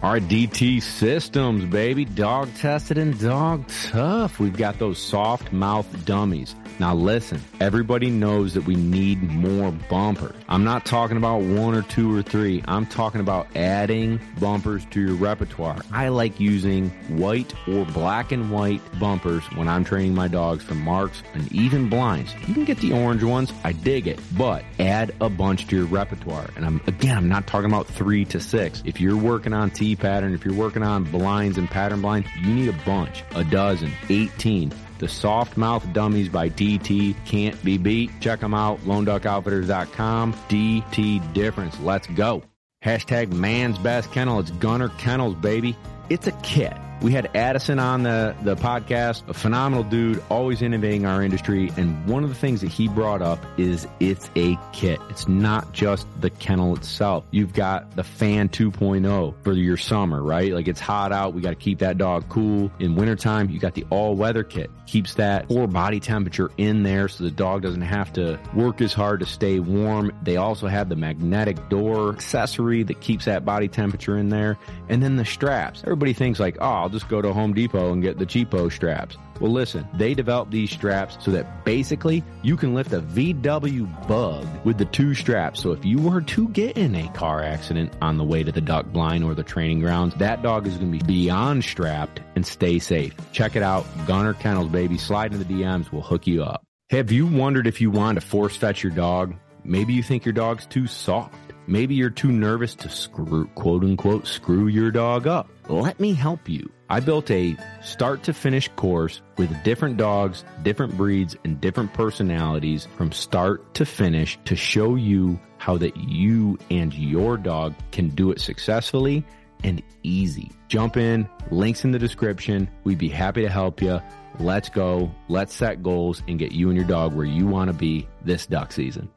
Our DT systems, baby. Dog tested and dog tough. We've got those soft mouth dummies. Now listen, everybody knows that we need more bumpers. I'm not talking about one or two or three. I'm talking about adding bumpers to your repertoire. I like using white or black and white bumpers when I'm training my dogs for marks and even blinds. You can get the orange ones. I dig it, but add a bunch to your repertoire. And I'm, again, I'm not talking about three to six. If you're working on Pattern, if you're working on blinds and pattern blinds, you need a bunch, a dozen, 18. The soft mouth dummies by DT can't be beat. Check them out, loneduckoutfitters.com. DT difference. Let's go. Hashtag man's best kennel. It's Gunner Kennels, baby. It's a kit. We had Addison on the, the podcast, a phenomenal dude, always innovating our industry. And one of the things that he brought up is it's a kit. It's not just the kennel itself. You've got the fan 2.0 for your summer, right? Like it's hot out. We got to keep that dog cool. In wintertime, you got the all weather kit. Keeps that core body temperature in there so the dog doesn't have to work as hard to stay warm. They also have the magnetic door accessory that keeps that body temperature in there. And then the straps. Everybody thinks like, oh, I'll just go to Home Depot and get the cheapo straps. Well, listen, they developed these straps so that basically you can lift a VW bug with the two straps. So if you were to get in a car accident on the way to the duck blind or the training grounds, that dog is going to be beyond strapped and stay safe. Check it out. Gunner Kennels, baby. Slide in the DMs. We'll hook you up. Have you wondered if you want to force fetch your dog? Maybe you think your dog's too soft. Maybe you're too nervous to screw, quote unquote, screw your dog up. Let me help you. I built a start to finish course with different dogs, different breeds, and different personalities from start to finish to show you how that you and your dog can do it successfully and easy. Jump in, links in the description. We'd be happy to help you. Let's go. Let's set goals and get you and your dog where you want to be this duck season.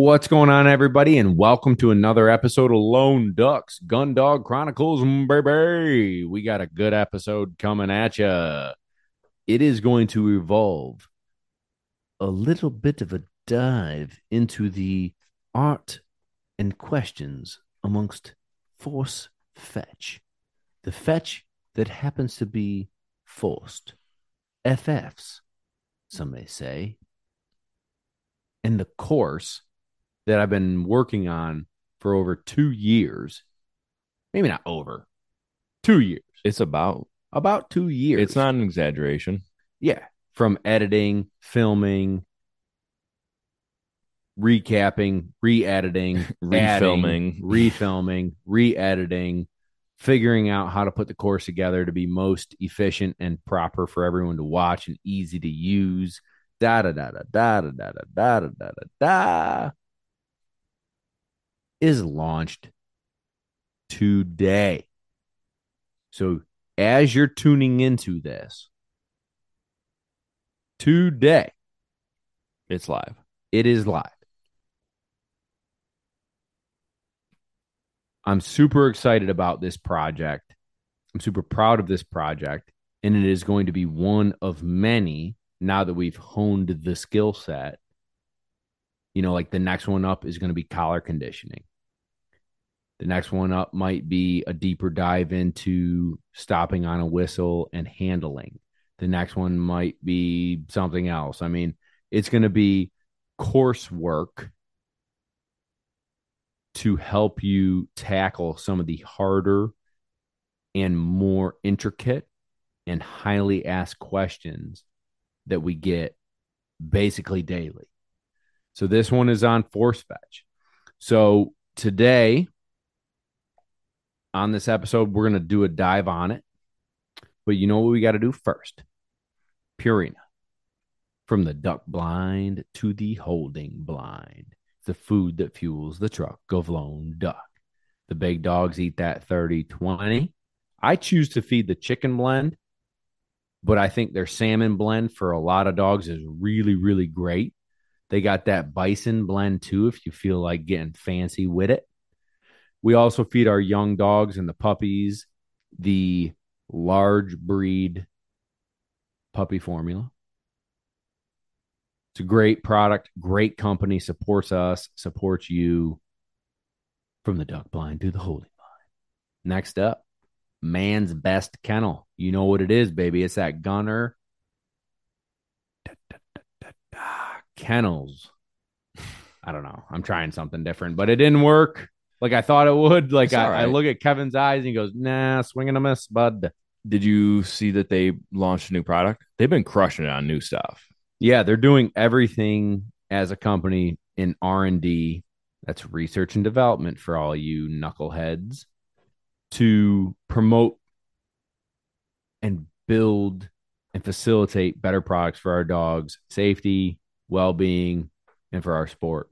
What's going on, everybody, and welcome to another episode of Lone Ducks Gun Dog Chronicles, baby. We got a good episode coming at you. It is going to evolve a little bit of a dive into the art and questions amongst force fetch, the fetch that happens to be forced, FFs, some may say, and the course that I've been working on for over two years. Maybe not over, two years. It's about About two years. it's not an exaggeration. Yeah. From editing, filming, recapping, re editing, Refilming. refilming, re editing, figuring out how to put the course together to be most efficient and proper for everyone to watch and easy to use. Da da da da da da da da da da da is launched today. So as you're tuning into this today, It's live. it is live. I'm super excited about this project. I'm super proud of this project. And it is going to be one of many now that we've honed the skill set. You know, like the next one up is going to be collar conditioning. The next one up might be a deeper dive into stopping on a whistle and handling. The next one might be something else. I mean, it's going to be coursework to help you tackle some of the harder and more intricate and highly asked questions that we get basically daily. So this one is on force fetch. So today on this episode, we're going to do a dive on it. But you know what we got to do first? Purina. From the duck blind to the holding blind, the food that fuels the truck of lone duck. The big dogs eat that 30 20. I choose to feed the chicken blend, but I think their salmon blend for a lot of dogs is really, really great. They got that bison blend too, if you feel like getting fancy with it. We also feed our young dogs and the puppies the large breed puppy formula. It's a great product, great company, supports us, supports you from the duck blind to the holy blind. Next up, man's best kennel. You know what it is, baby. It's that gunner da, da, da, kennels. I don't know. I'm trying something different, but it didn't work like I thought it would. Like I, right. I, look at Kevin's eyes and he goes, "Nah, swinging a miss, bud." Did you see that they launched a new product? They've been crushing it on new stuff. Yeah, they're doing everything as a company in R and D. That's research and development for all you knuckleheads to promote and build and facilitate better products for our dogs, safety, well being, and for our sport.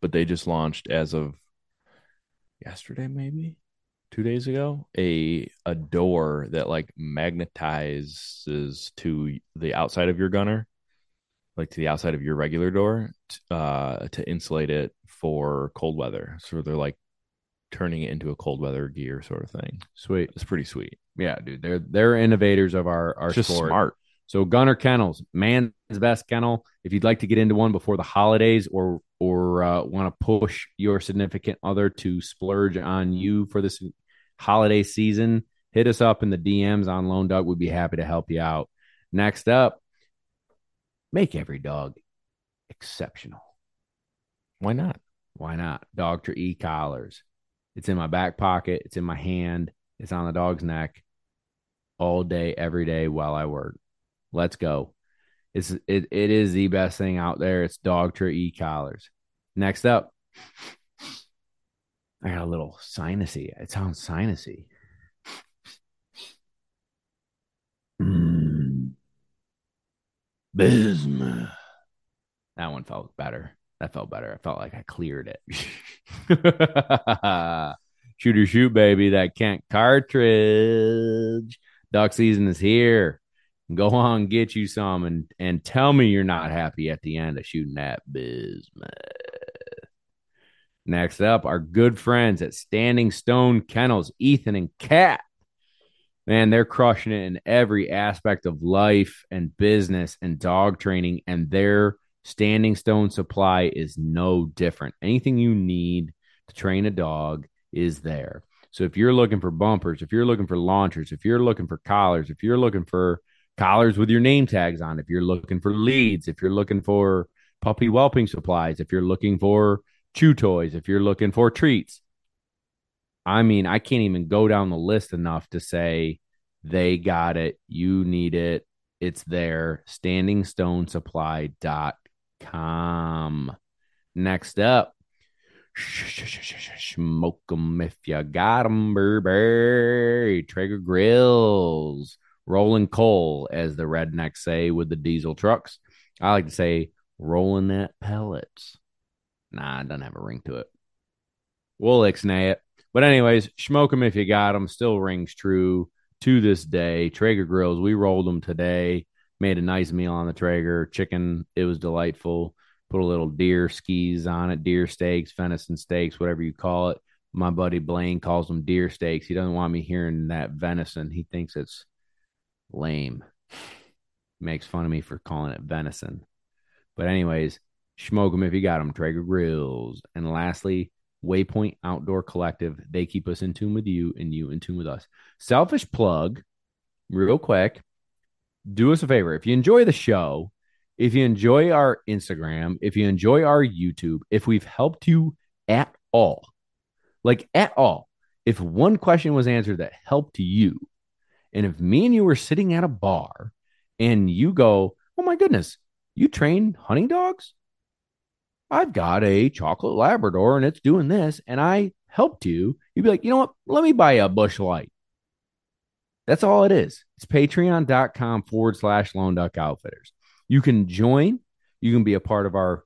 But they just launched as of yesterday, maybe two days ago, a a door that like magnetizes to the outside of your gunner, like to the outside of your regular door, uh, to insulate it for cold weather. So they're like turning it into a cold weather gear sort of thing. Sweet. It's pretty sweet. Yeah, dude. They're they're innovators of our our Just sport. smart. So Gunner Kennels, man's best kennel. If you'd like to get into one before the holidays or or uh, want to push your significant other to splurge on you for this holiday season, hit us up in the DMs on Lone Duck. We'd be happy to help you out. Next up, make every dog exceptional. Why not? Why not? Dogtra e collars. It's in my back pocket. It's in my hand. It's on the dog's neck all day, every day while I work. Let's go. It's it, it is the best thing out there. It's Dogtra e collars. Next up, I got a little sinusy. It sounds sinusy. Mm. Bismuth. That one felt better. That felt better. I felt like I cleared it. Shooter shoot, baby. That Kent cartridge. Duck season is here. Go on, get you some, and and tell me you're not happy at the end of shooting that bismuth. Next up, our good friends at Standing Stone Kennels, Ethan and Kat. Man, they're crushing it in every aspect of life and business and dog training, and their Standing Stone supply is no different. Anything you need to train a dog is there. So if you're looking for bumpers, if you're looking for launchers, if you're looking for collars, if you're looking for collars with your name tags on, if you're looking for leads, if you're looking for puppy whelping supplies, if you're looking for chew toys, if you're looking for treats, I mean, I can't even go down the list enough to say they got it. You need it. It's there. StandingStoneSupply.com com. Next up, smoke smoke 'em if you got 'em, Burberry. Traeger Grills. Rolling coal, as the rednecks say with the diesel trucks. I like to say rolling that pellets. Nah, it doesn't have a ring to it. We'll ixnay it. But anyways, smoke 'em if you got 'em still rings true to this day. Traeger Grills, we rolled them today made a nice meal on the Traeger. Chicken, it was delightful. Put a little deer skis on it, deer steaks, venison steaks, whatever you call it. My buddy Blaine calls them deer steaks. He doesn't want me hearing that venison. He thinks it's lame. Makes fun of me for calling it venison. But anyways, smoke them if you got them. Traeger grills. And lastly, Waypoint Outdoor Collective. They keep us in tune with you and you in tune with us. Selfish plug, real quick do us a favor. If you enjoy the show, if you enjoy our Instagram, if you enjoy our YouTube, if we've helped you at all, like at all, if one question was answered that helped you, and if me and you were sitting at a bar and you go, Oh my goodness, you train hunting dogs? I've got a chocolate Labrador and it's doing this, and I helped you. You'd be like, You know what? Let me buy a Busch Light. That's all it is. It's patreon.com forward slash lone duck outfitters. You can join, you can be a part of our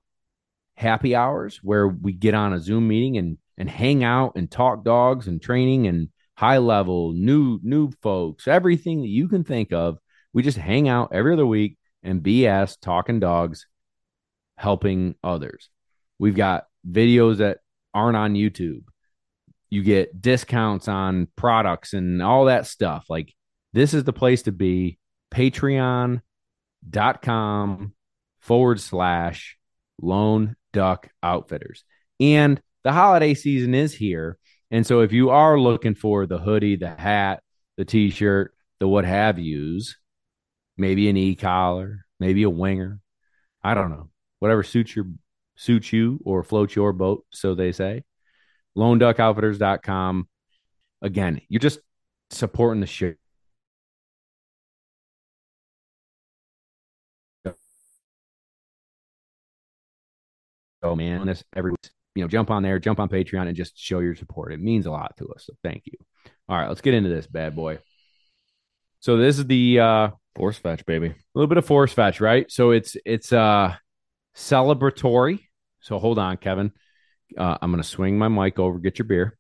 happy hours where we get on a Zoom meeting and and hang out and talk dogs and training and high level new new folks, everything that you can think of. We just hang out every other week and BS talking dogs, helping others. We've got videos that aren't on YouTube you get discounts on products and all that stuff. Like This is the place to be. Patreon.com forward slash lone duck outfitters. And the holiday season is here. And so if you are looking for the hoodie, the hat, the t shirt, the what have yous, maybe an e collar, maybe a winger, I don't know, whatever suits your suits you or floats your boat, so they say. LoneDuckOutfitters.com. Again, you're just supporting the show. Oh man, this every you know, jump on there, jump on Patreon, and just show your support. It means a lot to us. So thank you. All right, let's get into this bad boy. So this is the uh Force fetch, baby. a little bit of force fetch, right? So it's it's uh celebratory. So hold on, Kevin. Uh, I'm gonna swing my mic over. Get your beer.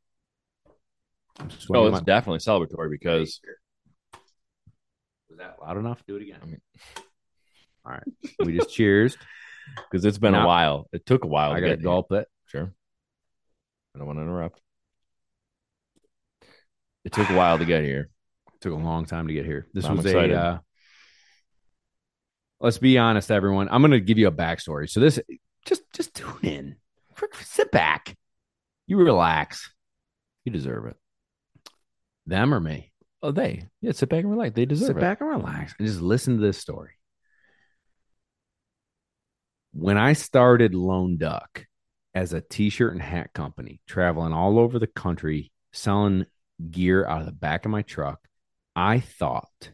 Oh, it's my- definitely celebratory because was that loud enough? Do it again. I mean- all right, we just cheers. because it's been Now- a while. It took a while. I to gotta get gulp it. Sure. I don't want to interrupt. It took a while to get here. It took a long time to get here. This I'm was excited. a. Uh, let's be honest, everyone. I'm gonna give you a backstory. So this, just just tune in. Sit back. You relax. You deserve it. Them or me. Oh, they. Yeah, sit back and relax. They deserve Sit it. Sit back and relax and just listen to this story. When I started Lone Duck as a t-shirt and hat company, traveling all over the country, selling gear out of the back of my truck, I thought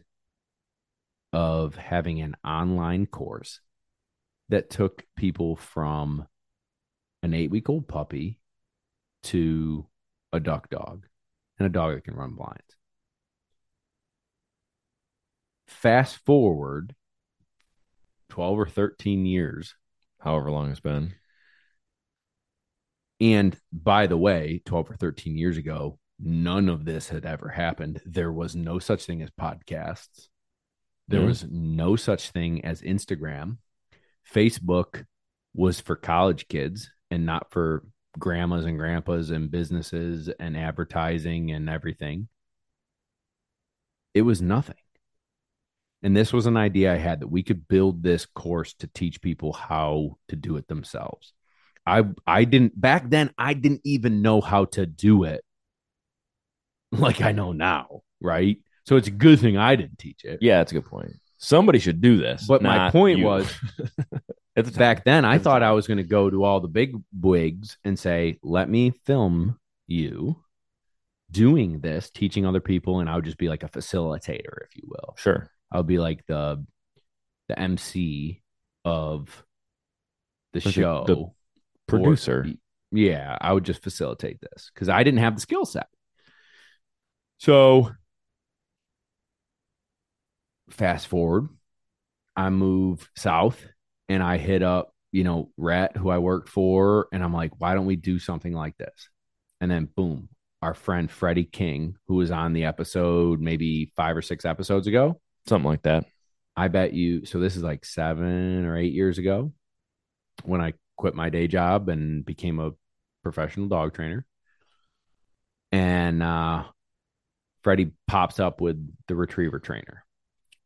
of having an online course that took people from an eight-week-old puppy to a duck dog and a dog that can run blinds fast forward 12 or 13 years However long it's been. And by the way 12 or 13 years ago none of this had ever happened. There was no such thing as podcasts. There Mhm. was no such thing as instagram. Facebook was for college kids and not for grandmas and grandpas and businesses and advertising and everything. It was nothing. And this was an idea I had that we could build this course to teach people how to do it themselves. I I didn't back then I didn't even know how to do it like I know now, right? So it's a good thing I didn't teach it. Yeah, that's a good point. Somebody should do this. But my point you. was the back then I thought I was going to go to all the big wigs and say, "Let me film you doing this, teaching other people and I would just be like a facilitator if you will." Sure. I'll be like the the MC of the Like the- show. the Or- Producer. yeah, I would just facilitate this because I didn't have the skill set. So fast forward, I move south and I hit up, you know, Rat, who I worked for, and I'm like, why don't we do something like this? And then boom, our friend Freddie King, who was on the episode maybe five or six episodes ago, Something like that. I bet you. So this is like seven or eight years ago when I quit my day job and became a professional dog trainer. And uh, Freddie pops up with the retriever trainer.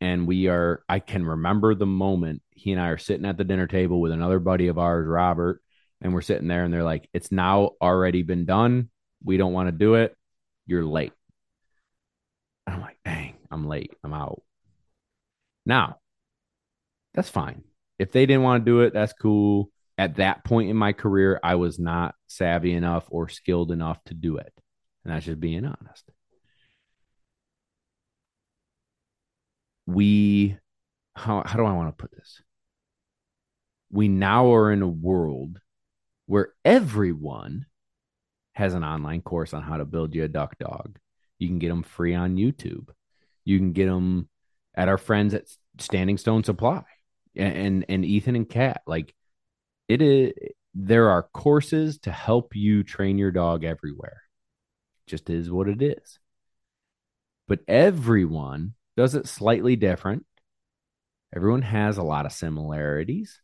And we are, I can remember the moment he and I are sitting at the dinner table with another buddy of ours, Robert, and we're sitting there and they're like, it's now already been done. We don't want to do it. You're late. I'm like, dang, I'm late. I'm out. Now, that's fine. If they didn't want to do it, that's cool. At that point in my career, I was not savvy enough or skilled enough to do it. And that's just being honest. We, how, how do I want to put this? We now are in a world where everyone has an online course on how to build you a duck dog. You can get them free on YouTube. You can get them at our friends at Standing Stone Supply and and, and Ethan and Kat. Like it is there are courses to help you train your dog everywhere. Just is what it is. But everyone does it slightly different. Everyone has a lot of similarities.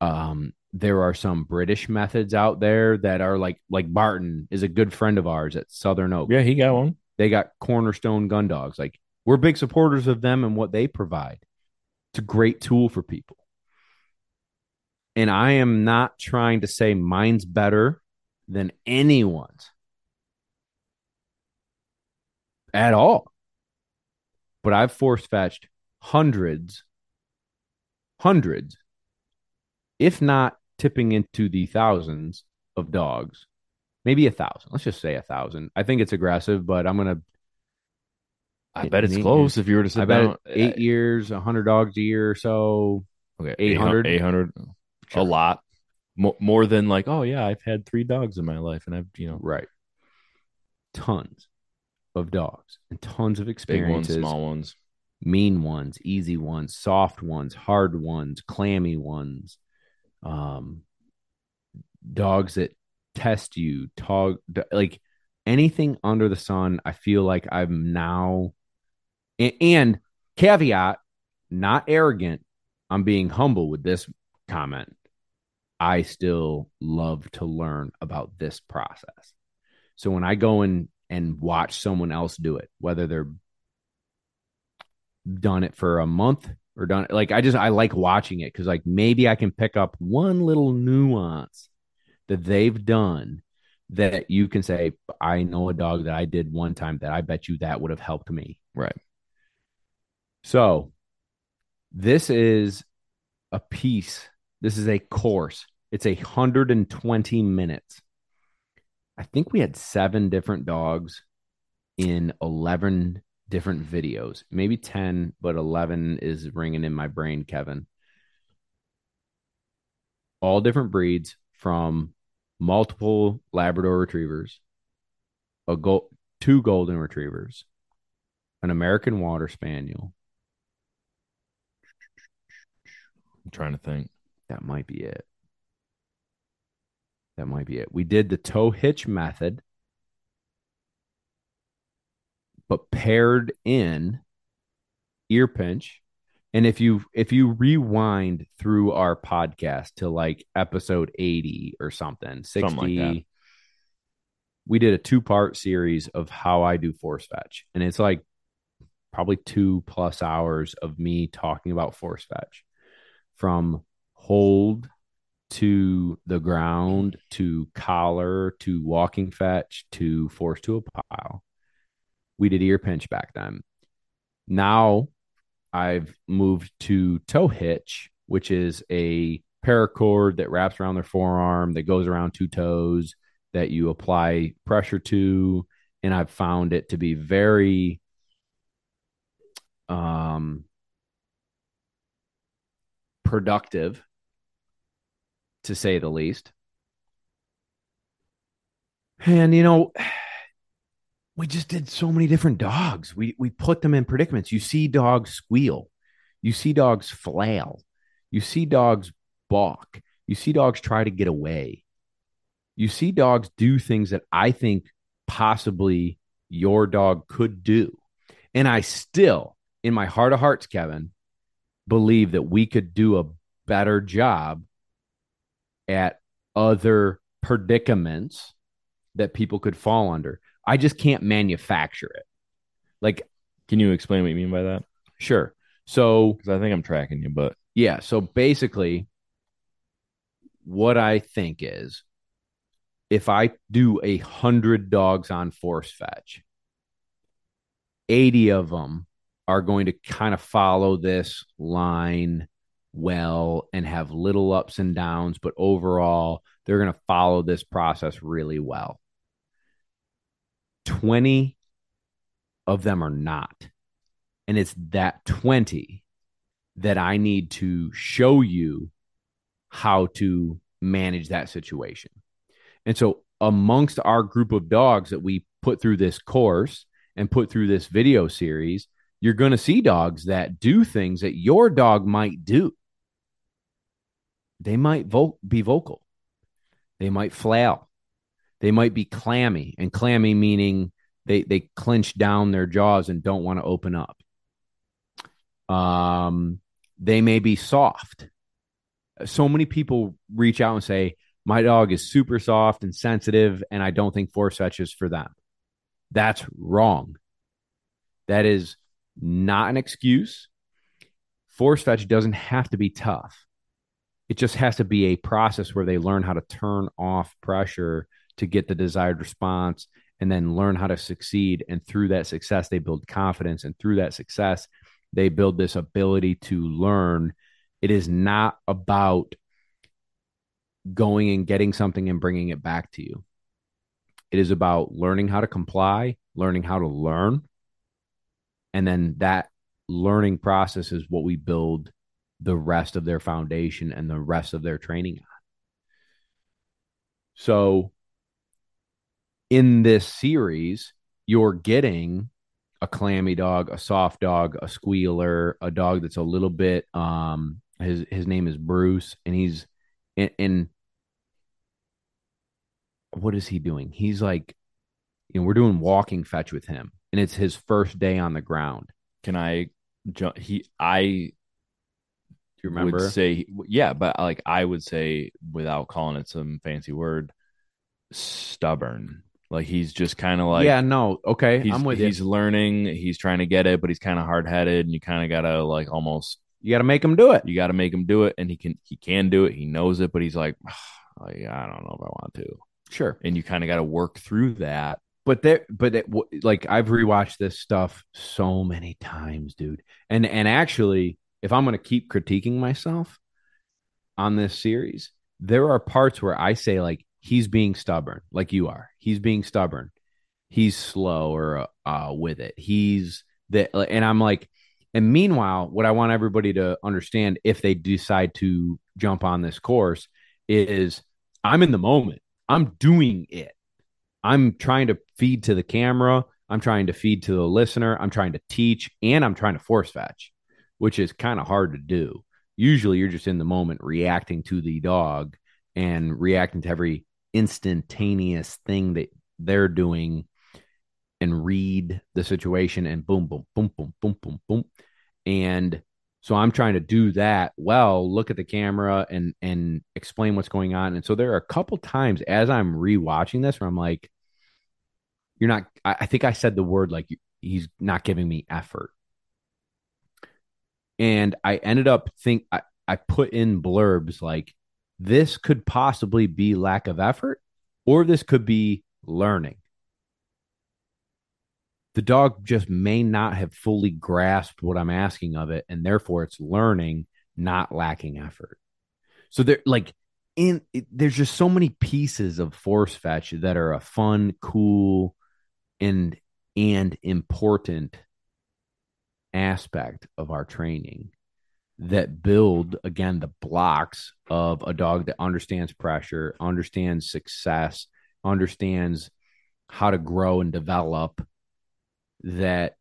Um, there are some British methods out there that are like like Barton is a good friend of ours at Southern Oak Yeah, he got one. they got cornerstone gun dogs. Like We're big supporters of them and what they provide. It's a great tool for people. And I am not trying to say mine's better than anyone's at all. But I've force fetched hundreds, hundreds, if not tipping into the thousands of dogs, maybe a thousand. Let's just say a thousand. I think it's aggressive, but I'm gonna. I bet it's close if you were to sit I bet down. eight years, a hundred dogs a year or so. Okay, 800? 800, Sure. a lot. Mo- more than like, oh yeah, I've had three dogs in my life, and I've you know Right. Tons of dogs and tons of big ones, experiences. small ones. mean ones, easy ones, soft ones, hard ones, clammy ones, um, dogs that test you, dog like anything under the sun. I feel like I'm now, and, and caveat, not arrogant. I'm being humble with this comment. I still love to learn about this process. So when I go and and watch someone else do it, whether they're done it for a month or done like I just I like watching it because like maybe I can pick up one little nuance that they've done that you can say I know a dog that I did one time that I bet you that would have helped me. Right. So this is a piece. This is a course. It's a 120 minutes. I think we had seven different dogs in 11 different videos, maybe 10, but 11 is ringing in my brain, Kevin. All different breeds from multiple Labrador retrievers, a go- two golden retrievers, an American water spaniel. I'm trying to think. That might be it. That might be it. We did the toe hitch method, but paired in ear pinch. And if you if you rewind through our podcast to like episode 80 or something, 60, Something like we did a two-part series of how I do force fetch. And it's like probably two plus hours of me talking about force fetch from hold to the ground to collar to walking fetch to force to a pile. We did ear pinch back then. Now I've moved to toe hitch, which is a paracord that wraps around their forearm that goes around two toes that you apply pressure to. And I've found it to be very um productive to say the least. And you know, we just did so many different dogs. We we put them in predicaments. You see dogs squeal. You see dogs flail. You see dogs balk. You see dogs try to get away. You see dogs do things that I think possibly your dog could do. And I still, in my heart of hearts, Kevin, believe that we could do a better job at other predicaments that people could fall under. I just can't manufacture it. Like, Can you explain what you mean by that? sure. So, Because I think I'm tracking you, but yeah. So basically, what I think is if I do a hundred dogs on force fetch, 80 of them are going to kind of follow this line well and have little ups and downs, but overall, they're going to follow this process really well. 20 of them are not. And it's that 20 that I need to show you how to manage that situation. And so, amongst our group of dogs that we put through this course and put through this video series, you're going to see dogs that do things that your dog might do. They might vo- be vocal, they might flail, they might be clammy, and clammy meaning they they clench down their jaws and don't want to open up. Um, they may be soft. So many people reach out and say, "My dog is super soft and sensitive, and I don't think force fetch is for them." That's wrong. That is not an excuse. Force fetch doesn't have to be tough. It just has to be a process where they learn how to turn off pressure to get the desired response and then learn how to succeed. And through that success, they build confidence. And through that success, they build this ability to learn. It is not about going and getting something and bringing it back to you. It is about learning how to comply, learning how to learn. And then that learning process is what we build the rest of their foundation and the rest of their training on. So, in this series, you're getting a clammy dog, a soft dog, a squealer, a dog that's a little bit um his his name is Bruce and he's in, in what is he doing? He's like you know, we're doing walking fetch with him and it's his first day on the ground. Can I he I Do you remember? would say yeah, but uh, like I would say without calling it some fancy word, stubborn. Like he's just kind of like yeah, no, okay, he's I'm with he's you. learning, he's trying to get it, but he's kind of hard headed, and you kind of gotta like almost You got to make him do it. you got to make him do it, and he can he can do it, he knows it, but he's like, like I don't know if I want to, Sure. and you kind of got to work through that. but there but it, like i've rewatched this stuff so many times dude and and actually if i'm going to keep critiquing myself on this series there are parts where i say like he's being stubborn like you are. He's being stubborn. He's slow or uh with it. He's that and i'm like and meanwhile what i want everybody to understand if they decide to jump on this course is i'm in the moment. I'm doing it. I'm trying to feed to the camera. I'm trying to feed to the listener. I'm trying to teach and I'm trying to force fetch, which is kind of hard to do. Usually you're just in the moment reacting to the dog and reacting to every instantaneous thing that they're doing and read the situation and boom, boom, boom, boom, boom, boom, boom. And so I'm trying to do that well, look at the camera and and explain what's going on. And so there are a couple times as I'm rewatching this where I'm like, you're not I, I think I said the word like he's not giving me effort. And I ended up think I, I put in blurbs like this could possibly be lack of effort or this could be learning. The dog just may not have fully grasped what I'm asking of it, and therefore it's learning, not lacking effort. So there, like, in it, there's just so many pieces of force fetch that are a fun, cool, and and important aspect of our training that build again the blocks of a dog that understands pressure, understands success, understands how to grow and develop that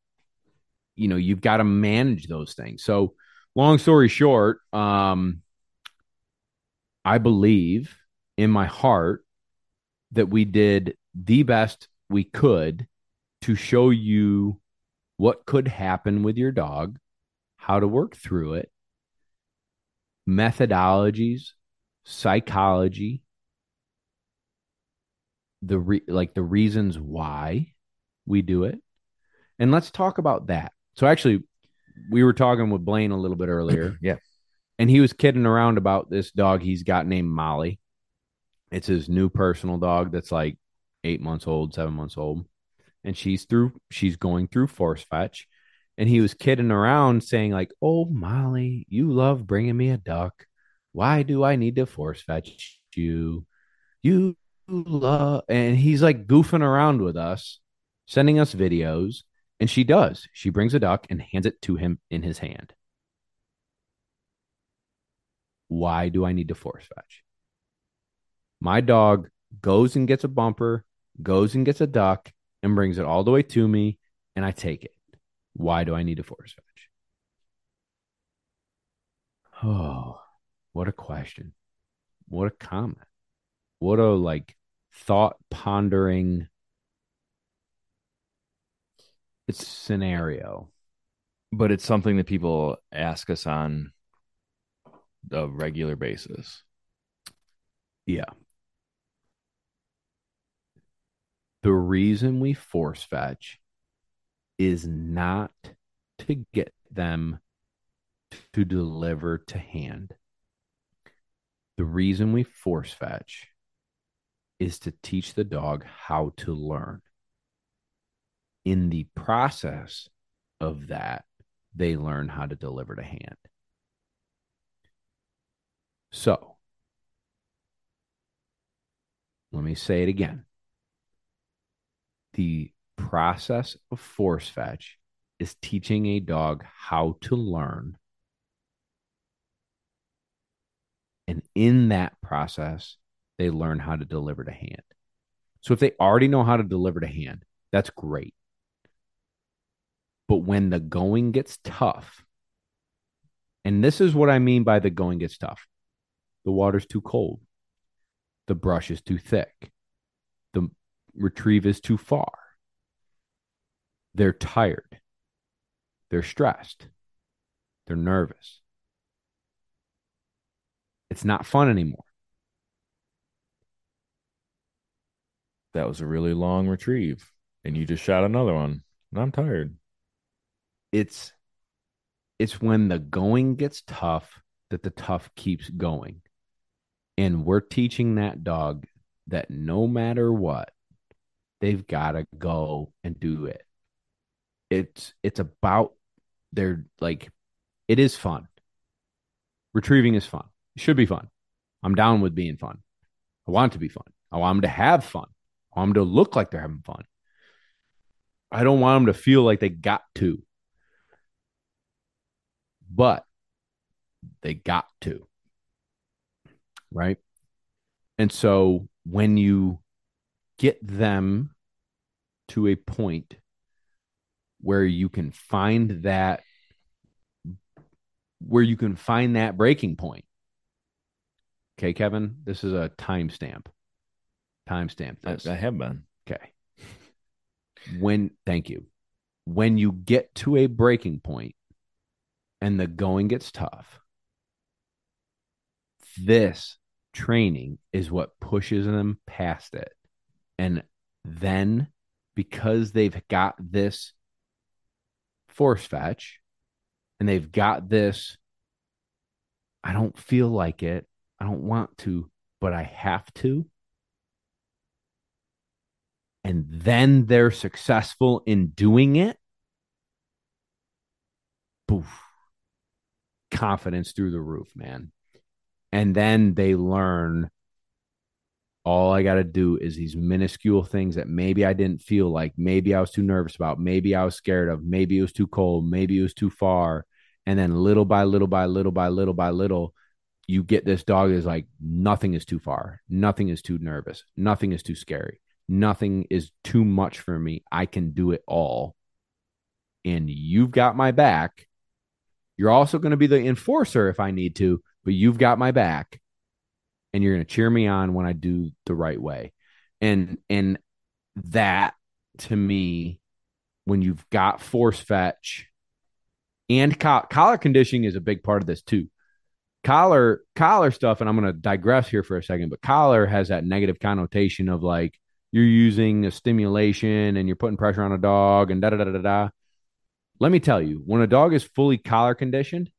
you know you've got to manage those things. So long story short, um I believe in my heart that we did the best we could to show you what could happen with your dog, how to work through it, methodologies, psychology, the re- like the reasons why we do it. And let's talk about that. So actually we were talking with Blaine a little bit earlier Yeah, and he was kidding around about this dog he's got named Molly. It's his new personal dog that's like eight months old, seven months old, and she's through. She's going through force fetch, and he was kidding around saying like, "Oh Molly, you love bringing me a duck. Why do I need to force fetch you? You love." And he's like goofing around with us, sending us videos, and she does. She brings a duck and hands it to him in his hand. Why do I need to force fetch? My dog goes and gets a bumper, goes and gets a duck, and brings it all the way to me, and I take it. Why do I need a force fetch? Oh, what a question. What a comment. What a like thought pondering it's scenario. but it's something that people ask us on a regular basis. Yeah. The reason we force fetch is not to get them to deliver to hand. The reason we force fetch is to teach the dog how to learn. In the process of that, they learn how to deliver to hand. So, let me say it again. The process of force fetch is teaching a dog how to learn. And in that process, they learn how to deliver to hand. So if they already know how to deliver to hand, that's great. But when the going gets tough, and this is what I mean by the going gets tough the water's too cold, the brush is too thick, retrieve is too far, they're tired, they're stressed, they're nervous. It's not fun anymore. That was a really long retrieve, and you just shot another one. And I'm tired. It's it's when the going gets tough that the tough keeps going. And we're teaching that dog that no matter what, they've got to go and do it. It's it's about they're like it is fun. Retrieving is fun. It should be fun. I'm down with being fun. I want to be fun. I want them to have fun. I want them to look like they're having fun. I don't want them to feel like they got to. But they got to. Right? And so when you get them to a point where you can find that where you can find that breaking point. Okay, Kevin, this is a timestamp. Timestamp this. I, I have been. Okay. When thank you. When you get to a breaking point and the going gets tough, this training is what pushes them past it. And then because they've got this force fetch and they've got this I don't feel like it. I don't want to, but I have to. And then they're successful in doing it. Poof. Confidence through the roof, man. And then they learn all I got to do is these minuscule things that maybe I didn't feel like, maybe I was too nervous about, maybe I was scared of, maybe it was too cold, maybe it was too far. And then little by little by little by little by little, you get this dog is like, nothing is too far, nothing is too nervous, nothing is too scary, nothing is too much for me. I can do it all. And you've got my back. You're also going to be the enforcer if I need to, but you've got my back and you're going to cheer me on when I do the right way. And and that to me when you've got force fetch and co- collar conditioning is a big part of this too. Collar collar stuff and I'm going to digress here for a second, but collar has that negative connotation of like you're using a stimulation and you're putting pressure on a dog and da da da da da. Let me tell you, when a dog is fully collar conditioned,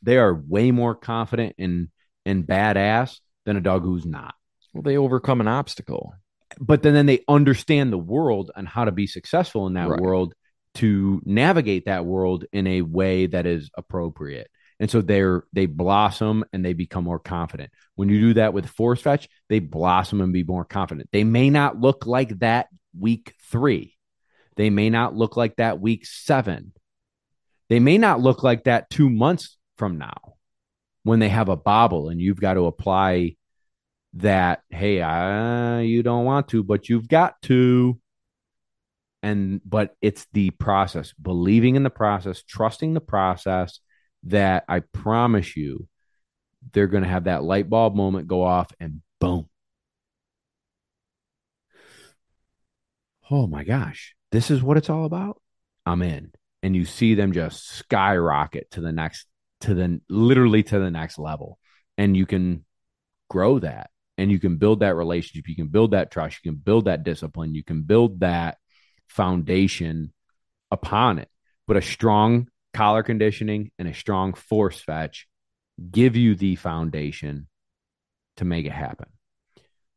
they are way more confident in and badass than a dog who's not. Well, they overcome an obstacle. But then, then they understand the world and how to be successful in that right. world to navigate that world in a way that is appropriate. And so they're they blossom and they become more confident. When you do that with force fetch, they blossom and be more confident. They may not look like that week three. They may not look like that week seven. They may not look like that two months from now when they have a bobble and you've got to apply that hey uh, you don't want to but you've got to. And but it's the process believing in the process trusting the process that i promise you they're going to have that light bulb moment go off and boom. Oh my gosh. This is what it's all about? I'm in. And you see them just skyrocket to the next to the literally to the next level. And you can grow that and you can build that relationship. You can build that trust. You can build that discipline. You can build that foundation upon it. But a strong collar conditioning and a strong force fetch give you the foundation to make it happen.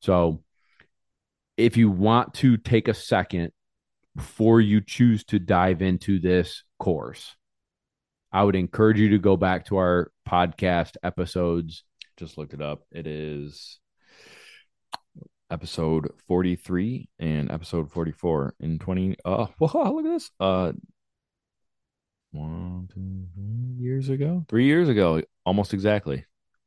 So if you want to take a second before you choose to dive into this course, I would encourage you to go back to our podcast episodes. Just looked it up. It is episode 43 and episode 44 in 20 uh whoa, look at this uh one two three years ago three years ago almost exactly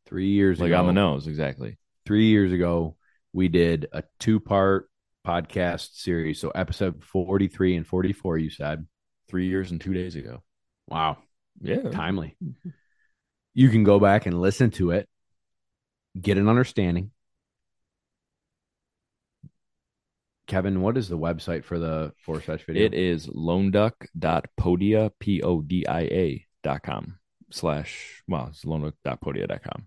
Three years like ago, on the nose exactly three years ago, we did a two part podcast series. So episode 43 and 44, you said. three years and two days ago Wow. Yeah timely. You can go back and listen to it, get an understanding. Kevin, what is the website for the force fetch video? it is loneduck.podia p-o-d-i-a dot com slash well it's com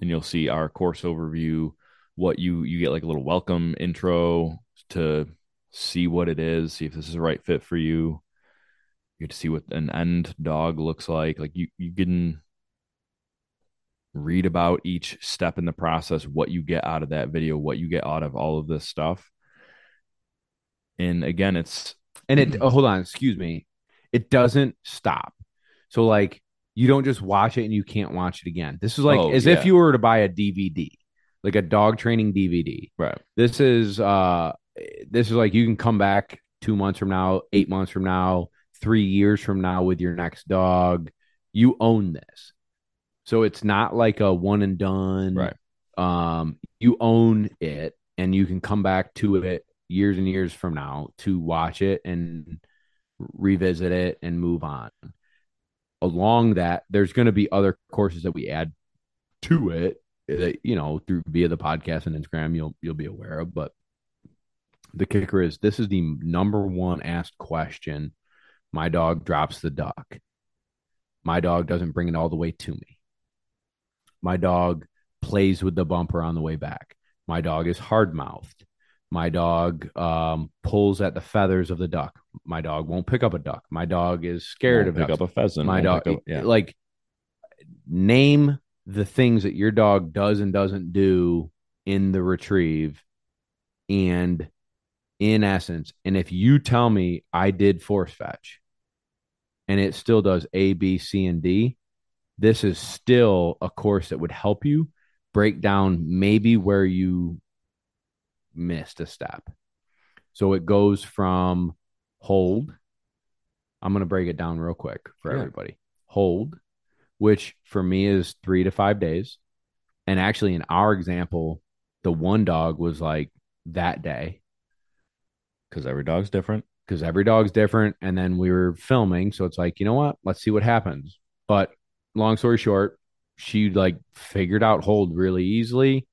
and you'll see our course overview what you you get like a little welcome intro to see what it is see if this is the right fit for you you get to see what an end dog looks like like you you can read about each step in the process what you get out of that video what you get out of all of this stuff and again it's and it oh, hold on, excuse me. It doesn't stop. So like you don't just watch it and you can't watch it again. This is like Oh, as yeah. if you were to buy a DVD, like a dog training DVD. right This is uh this is like you can come back 2 months from now, 8 months from now, 3 years from now with your next dog. You own this. So it's not like a one and done. right Um you own it and you can come back to it years and years from now to watch it and revisit it and move on. Along that, there's going to be other courses that we add to it that you know through via the podcast and Instagram you'll you'll be aware of. But the kicker is this is the number one asked question. My dog drops the duck. My dog doesn't bring it all the way to me. My dog plays with the bumper on the way back. My dog is hard mouthed. My dog um, pulls at the feathers of the duck. My dog won't pick up a duck. My dog is scared Won't of pick ducks. up a pheasant My won't dog, up- yeah like, name the things that your dog does and doesn't do in the retrieve, and in essence, and if you tell me I did force fetch, and it still does A, B, C, and D, this is still a course that would help you break down maybe where you missed a step. So it goes from hold. I'm going to break it down real quick for Yeah. everybody. Hold, which for me is three to five days. And actually, in our example, the one dog was like that day because every dog's different because every dog's different. And then we were filming. So it's like, you know what? Let's see what happens. But long story short, she like figured out hold really easily,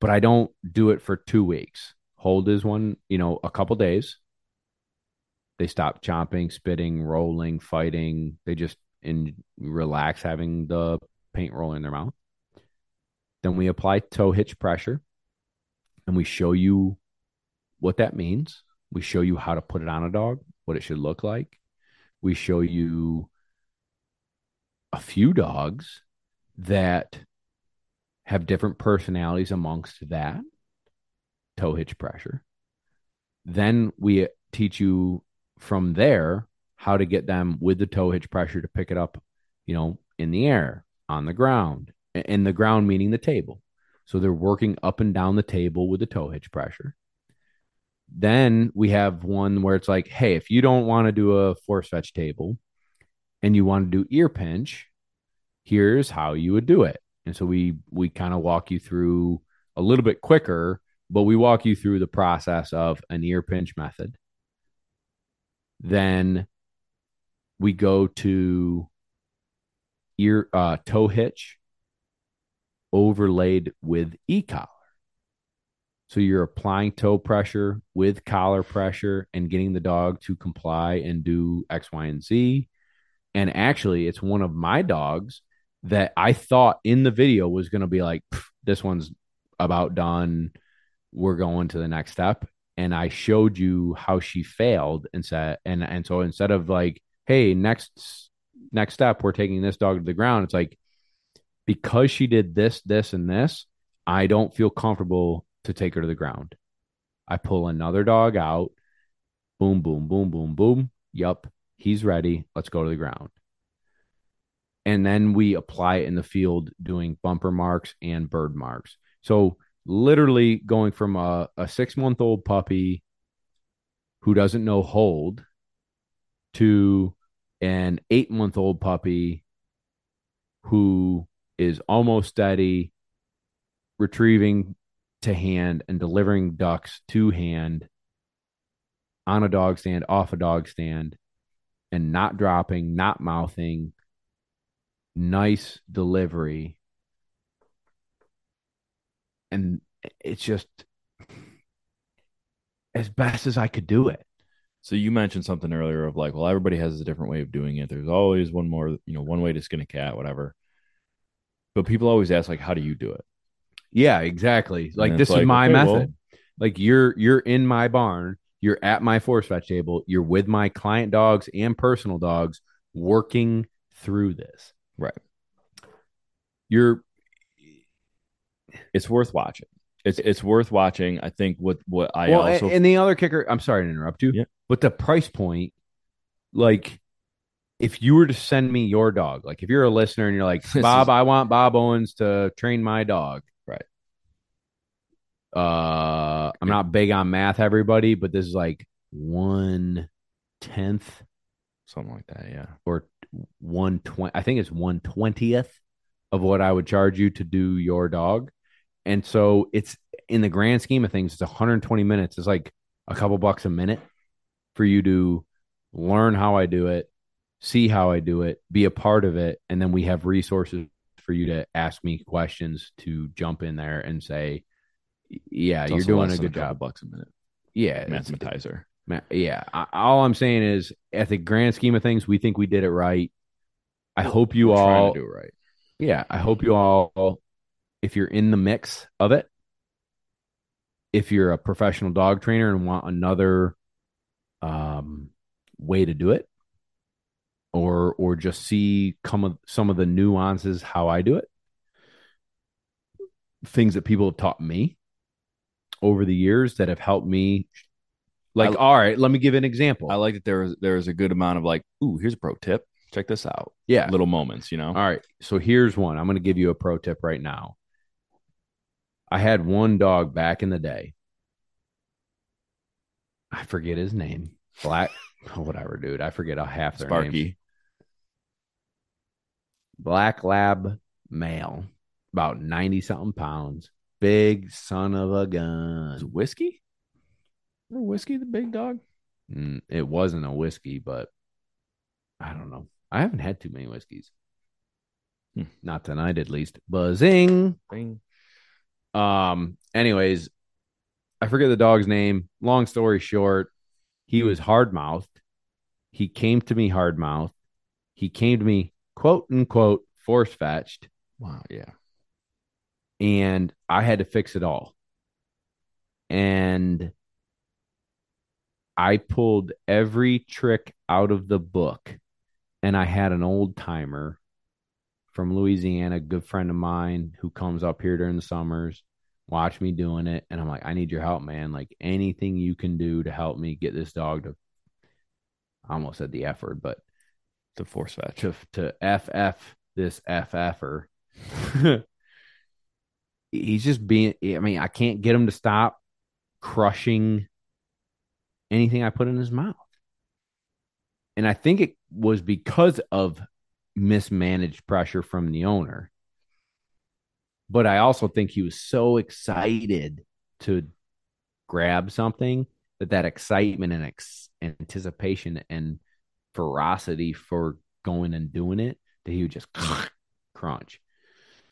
but I don't do it for two weeks. Hold is one, you know, a couple days. They stop chomping, spitting, rolling, fighting. They just in relax having the paint roll in their mouth. Then we apply toe hitch pressure and we show you what that means. We show you how to put it on a dog, what it should look like. We show you a few dogs that have different personalities amongst that toe hitch pressure. Then we teach you from there how to get them with the toe hitch pressure to pick it up, you know, in the air, on the ground, in the ground meaning the table. So they're working up and down the table with the toe hitch pressure. Then we have one where it's like, hey, if you don't want to do a force fetch table and you want to do ear pinch, here's how you would do it. And so we we kind of walk you through a little bit quicker, but we walk you through the process of an ear pinch method. Then we go to ear uh, toe hitch overlaid with e collar. So you're applying toe pressure with collar pressure and getting the dog to comply and do X, Y, and Z. And actually, it's one of my dogs that I thought in the video was going to be like, this one's about done. We're going to the next step. And I showed you how she failed and said, and, and so instead of like hey, next next step, we're taking this dog to the ground. It's like because she did this, this, and this, I don't feel comfortable to take her to the ground. I pull another dog out. Boom, boom, boom, boom, boom. Yup, he's ready. Let's go to the ground. And then we apply it in the field doing bumper marks and bird marks. So literally going from a, a six month old puppy who doesn't know hold to an eight month old puppy who is almost steady, retrieving to hand and delivering ducks to hand on a dog stand, off a dog stand, and not dropping, not mouthing, nice delivery. And it's just as best as I could do it. So you mentioned something earlier of like, well, everybody has a different way of doing it. There's always one more, you know, one way to skin a cat, whatever. But people always ask, like, how do you do it? Yeah, exactly. Like this like, is my okay, method. well- like you're you're in my barn, you're at my force fetch table, you're with my client dogs and personal dogs working through this. Right. You're It's worth watching. It's it's worth watching. I think what what I well, also and the other kicker, I'm sorry to interrupt you, Yeah. but the price point, like if you were to send me your dog, like if you're a listener and you're like, Bob, I want Bob Owens to train my dog. Uh I'm not big on math, everybody, but this is like one tenth something like that. Yeah. or one twenty. I think it's one twentieth of what I would charge you to do your dog, and so it's in the grand scheme of things, it's 120 minutes. It's like a couple bucks a minute for you to learn how I do it, see how I do it, be a part of it, and then we have resources for you to ask me questions to jump in there and say, "Yeah, It's you're doing a good job." Bucks a minute. Yeah, Mathematizer. Ma- Yeah. I, all I'm saying is, at the grand scheme of things, we think we did it right. I hope you We're all, to do it right. yeah, I hope you all, if you're in the mix of it, if you're a professional dog trainer and want another um, way to do it, or or just see come of some of the nuances how I do it, things that people have taught me over the years that have helped me. Like, I- all right, let me give an example. I like that there was there was a good amount of like, ooh, here's a pro tip. Check this out. yeah, Little moments, you know. All right. So here's one. I'm going to give you a pro tip right now. I had one dog back in the day. I forget his name. Black, whatever, dude. I forget half their names. Sparky. Black lab male, about 90 something pounds. Big son of a gun. Is whiskey? Remember whiskey, the big dog? Mm, it wasn't a whiskey, but I don't know. I haven't had too many whiskeys. Hmm. Not tonight, at least. Buzzing. Bing. Um, anyways, I forget the dog's name. Long story short, he was hard mouthed. He came to me hard mouthed. He came to me, quote unquote, force fetched, Wow. Yeah. And I had to fix it all. And I pulled every trick out of the book. And I had an old timer from Louisiana, a good friend of mine who comes up here during the summers, watch me doing it. And I'm like, I need your help, man. Like anything you can do to help me get this dog to, I almost said the effort, but The force fetch. to, to FF this FFer. He's just being, I mean, I can't get him to stop crushing anything I put in his mouth. And I think it was because of mismanaged pressure from the owner. But I also think he was so excited to grab something that that excitement and ex- anticipation and ferocity for going and doing it that he would just crunch.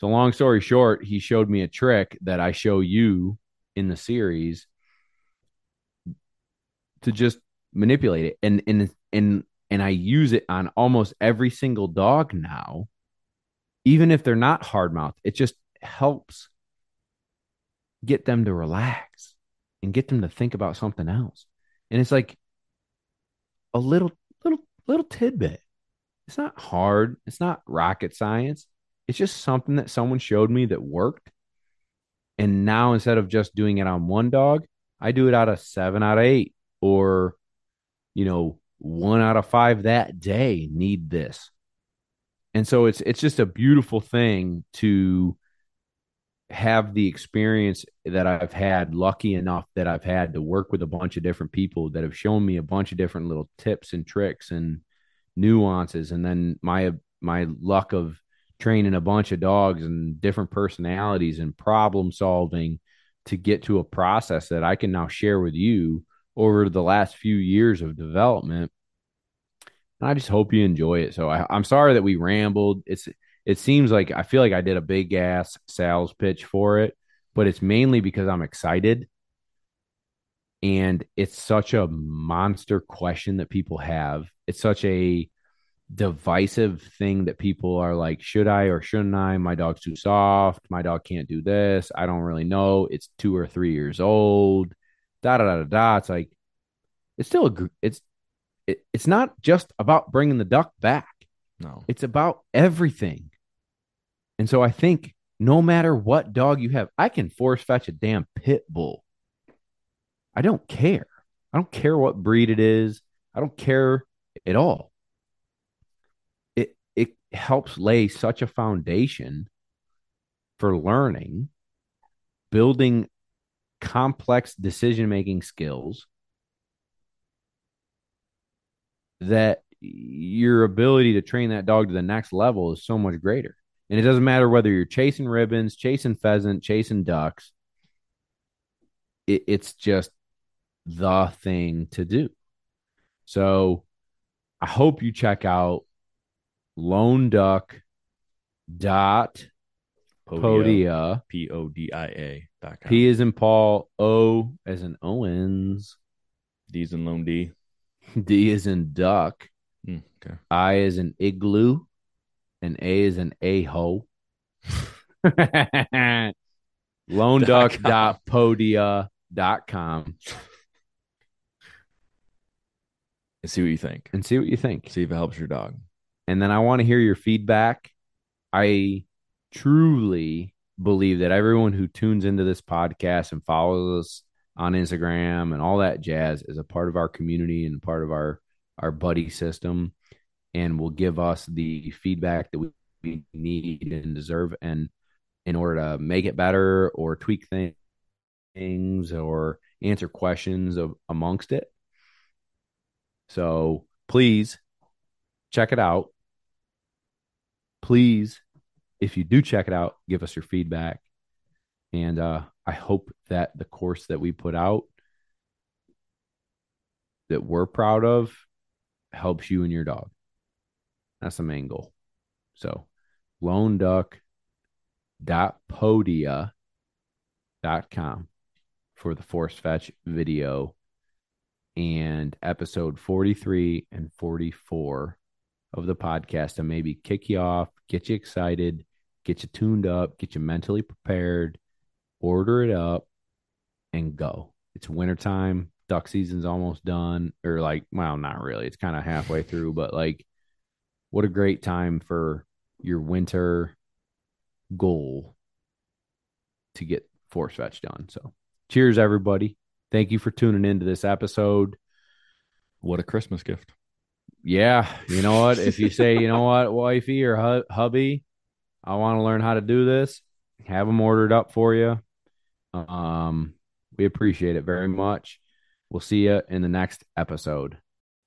So long story short, he showed me a trick that I show you in the series to just manipulate it and and and and I use it on almost every single dog now even if they're not hard mouth it just helps get them to relax and get them to think about something else and it's like a little little little tidbit. It's not hard. It's not rocket science. It's just something that someone showed me that worked. And now instead of just doing it on one dog, I do it out of seven out of eight or, you know, one out of five that day need this. And so it's it's just a beautiful thing to have the experience that I've had, lucky enough that I've had to work with a bunch of different people that have shown me a bunch of different little tips and tricks and nuances. And then my my luck of training a bunch of dogs and different personalities and problem solving to get to a process that I can now share with you over the last few years of development. And I just hope you enjoy it. So I, I'm sorry that we rambled. It's it seems like I feel like I did a big ass sales pitch for it, but it's mainly because I'm excited. And it's such a monster question that people have. It's such a divisive thing that people are like, should I or shouldn't I? My dog's too soft. My dog can't do this. I don't really know. It's two or three years old. Da da da da da. It's like it's still a it's it, it's not just about bringing the duck back. No, It's about everything. And so I think no matter what dog you have, I can force fetch a damn pit bull. I don't care. I don't care what breed it is. I don't care at all. Helps lay such a foundation for learning, building complex decision making skills that your ability to train that dog to the next level is so much greater. And it doesn't matter whether you're chasing ribbons, chasing pheasant, chasing ducks. It, it's just the thing to do. So I hope you check out lone duck dot podia P O D I A dot com. p is in paul o as in owens D's and Lone D. d is in duck Hmm, okay. i is in igloo and a is in a ho lone duck dot podia dot com And see what you think. and see what you think See if it helps your dog. And then I want to hear your feedback. I truly believe that everyone who tunes into this podcast and follows us on Instagram and all that jazz is a part of our community and part of our our buddy system and will give us the feedback that we need and deserve and in order to make it better or tweak things or answer questions of amongst it. So please check it out. Please, if you do check it out, give us your feedback. And uh, I hope that the course that we put out that we're proud of helps you and your dog. That's the main goal. So lone duck dot podia dot com for the force fetch video and episode 43 and 44 of the podcast to maybe kick you off, get you excited, get you tuned up, get you mentally prepared, order it up, and go. It's wintertime. Duck season's almost done, or like, well, not really. It's kind of halfway through, but like, what a great time for your winter goal to get force fetch done. So, cheers, everybody. Thank you for tuning into this episode What a Christmas gift. Yeah, you know what? If you say, you know what, wifey or hu- hubby, I want to learn how to do this, have them ordered up for you. Um, we appreciate it very much. We'll see you in the next episode.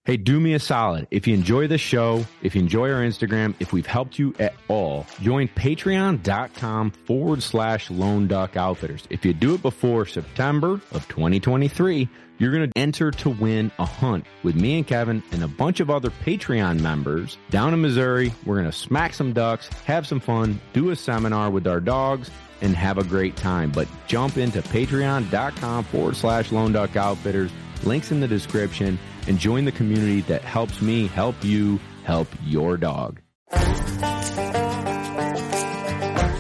Hey, do me a solid. If you enjoy the show, if you enjoy our Instagram, if we've helped you at all, join patreon.com forward slash lone duck outfitters. If you do it before September of 2023, you're going to enter to win a hunt with me and Kevin and a bunch of other Patreon members down in Missouri. We're going to smack some ducks, have some fun, do a seminar with our dogs, and have a great time. But jump into patreon.com forward slash lone duck outfitters. Links in the description and join the community that helps me help you help your dog.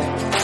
Bye.